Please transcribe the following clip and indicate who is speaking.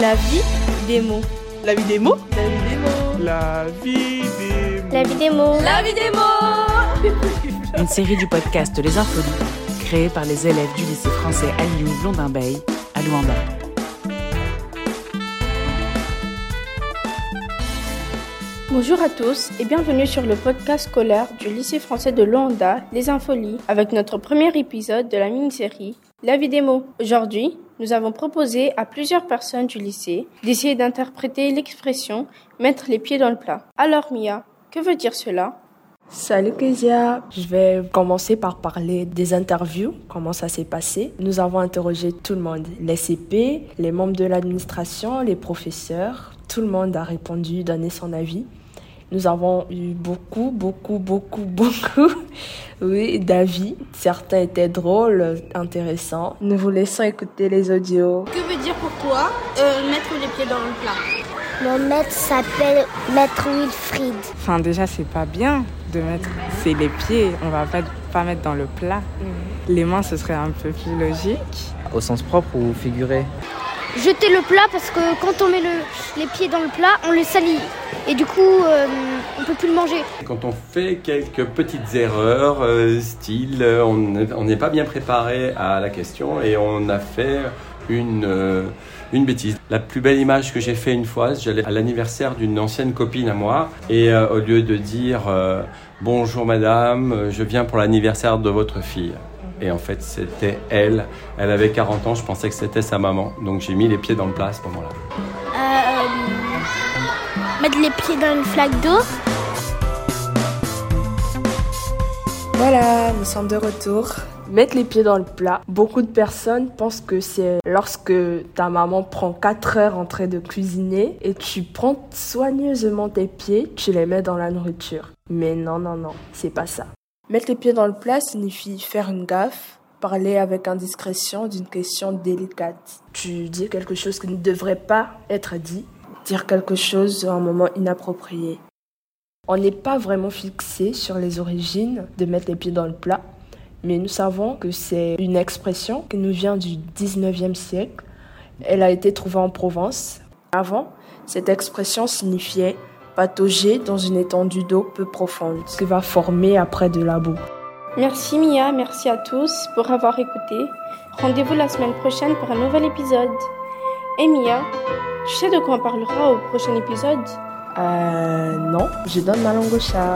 Speaker 1: La vie des mots.
Speaker 2: La vie des mots
Speaker 1: La vie des mots.
Speaker 3: La vie des mots.
Speaker 4: La vie des mots.
Speaker 1: La vie des mots.
Speaker 5: Une série du podcast Les Infolies, créée par les élèves du lycée français Alioune Blondin Bay à Luanda.
Speaker 6: Bonjour à tous et bienvenue sur le podcast scolaire du lycée français de Luanda, Les Infolies, avec notre premier épisode de la mini-série La vie. Aujourd'hui, nous avons proposé à plusieurs personnes du lycée d'essayer d'interpréter l'expression mettre les pieds dans le plat. Alors Mia, que veut dire cela?
Speaker 7: Salut Kezia, je vais commencer par parler des interviews, comment ça s'est passé. Nous avons interrogé tout le monde, les CP, les membres de l'administration, les professeurs, tout le monde a répondu, donné son avis. Nous avons eu beaucoup, beaucoup, beaucoup, beaucoup, oui, d'avis. Certains étaient drôles, intéressants. Nous vous laissons écouter les audios.
Speaker 1: Que veut dire pour toi euh, mettre les pieds dans le plat?
Speaker 4: Mon maître s'appelle Maître Wilfried.
Speaker 8: Enfin, déjà, c'est pas bien de mettre. C'est les pieds, on va pas, pas mettre dans le plat. Les mains, ce serait un peu plus logique.
Speaker 9: Au sens propre ou figuré?
Speaker 4: Jeter le plat parce que quand on met le- les pieds dans le plat, on le salit. Et du coup, euh, on peut plus le manger.
Speaker 10: Quand on fait quelques petites erreurs, euh, style euh, on n'est- pas bien préparé à la question et on a fait une, euh, une bêtise. La plus belle image que j'ai fait une fois, j'allais à l'anniversaire d'une ancienne copine à moi et au lieu de dire bonjour madame, je viens pour l'anniversaire de votre fille. Et en fait, c'était elle. Elle avait 40 ans, je pensais que c'était sa maman. Donc j'ai mis les pieds dans le plat à ce moment-là.
Speaker 4: Euh, mettre les pieds dans une flaque d'eau.
Speaker 7: Voilà, nous sommes de retour. Mettre les pieds dans le plat. Beaucoup de personnes pensent que c'est lorsque ta maman prend 4 heures en train de cuisiner et tu prends soigneusement tes pieds, tu les mets dans la nourriture. Mais non, non, non, c'est pas ça. Mettre les pieds dans le plat signifie faire une gaffe, parler avec indiscrétion d'une question délicate. Tu dis quelque chose qui ne devrait pas être dit, dire quelque chose à un moment inapproprié. On n'est pas vraiment fixé sur les origines de mettre les pieds dans le plat, mais nous savons que c'est une expression qui nous vient du 19e siècle. Elle a été trouvée en Provence. Avant, cette expression signifiait patauger dans une étendue d'eau peu profonde, qui va former après de la boue.
Speaker 6: Merci Mia, merci à tous pour avoir écouté. Rendez-vous la semaine prochaine pour un nouvel épisode. Et Mia, tu sais de quoi on parlera au prochain épisode?
Speaker 7: Euh, non, je donne ma langue au chat.